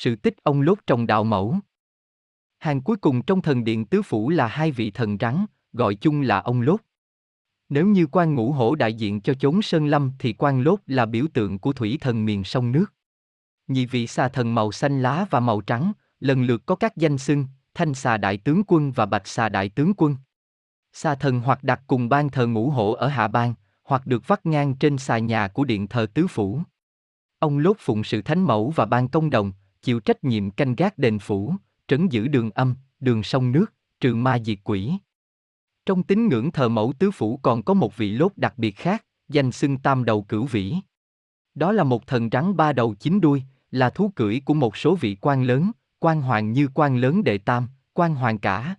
sự tích ông lốt trồng đạo mẫu. Hàng cuối cùng trong thần điện tứ phủ là hai vị thần rắn, gọi chung là ông lốt. Nếu như quan ngũ hổ đại diện cho chốn sơn lâm thì quan lốt là biểu tượng của thủy thần miền sông nước. Nhị vị xà thần màu xanh lá và màu trắng, lần lượt có các danh xưng, thanh xà đại tướng quân và bạch xà đại tướng quân. Xà thần hoặc đặt cùng ban thờ ngũ hổ ở hạ ban, hoặc được vắt ngang trên xà nhà của điện thờ tứ phủ. Ông lốt phụng sự thánh mẫu và ban công đồng, chịu trách nhiệm canh gác đền phủ, trấn giữ đường âm, đường sông nước, trừ ma diệt quỷ. Trong tín ngưỡng thờ mẫu tứ phủ còn có một vị lốt đặc biệt khác, danh xưng tam đầu cửu vĩ. Đó là một thần rắn ba đầu chín đuôi, là thú cưỡi của một số vị quan lớn, quan hoàng như quan lớn đệ tam, quan hoàng cả.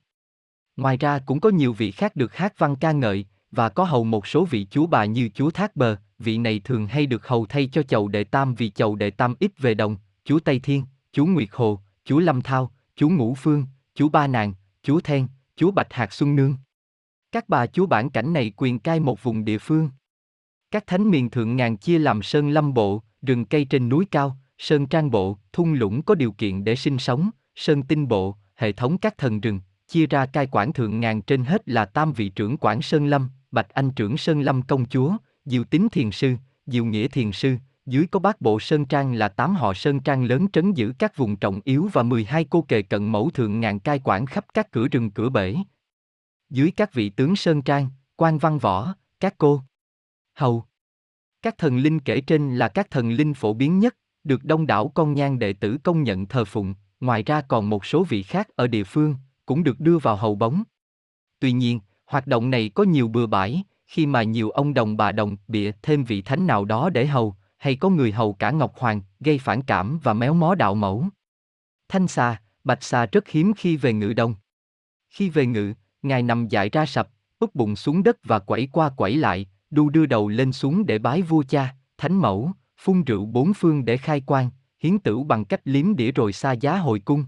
Ngoài ra cũng có nhiều vị khác được hát văn ca ngợi, và có hầu một số vị chúa bà như chúa Thác Bờ, vị này thường hay được hầu thay cho chầu đệ tam vì chầu đệ tam ít về đồng, chú Tây Thiên, chú Nguyệt Hồ, chú Lâm Thao, chú Ngũ Phương, chú Ba Nàng, chú Then, chú Bạch hạt Xuân Nương. Các bà chúa bản cảnh này quyền cai một vùng địa phương. Các thánh miền thượng ngàn chia làm sơn lâm bộ, rừng cây trên núi cao, sơn trang bộ, thung lũng có điều kiện để sinh sống, sơn tinh bộ, hệ thống các thần rừng, chia ra cai quản thượng ngàn trên hết là tam vị trưởng quản sơn lâm, bạch anh trưởng sơn lâm công chúa, diệu tính thiền sư, diệu nghĩa thiền sư, dưới có bát bộ sơn trang là tám họ sơn trang lớn trấn giữ các vùng trọng yếu và 12 cô kề cận mẫu thượng ngàn cai quản khắp các cửa rừng cửa bể. Dưới các vị tướng sơn trang, quan văn võ, các cô, hầu. Các thần linh kể trên là các thần linh phổ biến nhất, được đông đảo con nhang đệ tử công nhận thờ phụng, ngoài ra còn một số vị khác ở địa phương, cũng được đưa vào hầu bóng. Tuy nhiên, hoạt động này có nhiều bừa bãi, khi mà nhiều ông đồng bà đồng bịa thêm vị thánh nào đó để hầu, hay có người hầu cả Ngọc Hoàng, gây phản cảm và méo mó đạo mẫu. Thanh xà, bạch xà rất hiếm khi về ngự đông. Khi về ngự, ngài nằm dại ra sập, úp bụng xuống đất và quẩy qua quẩy lại, đu đưa đầu lên xuống để bái vua cha, thánh mẫu, phun rượu bốn phương để khai quan, hiến tử bằng cách liếm đĩa rồi xa giá hồi cung.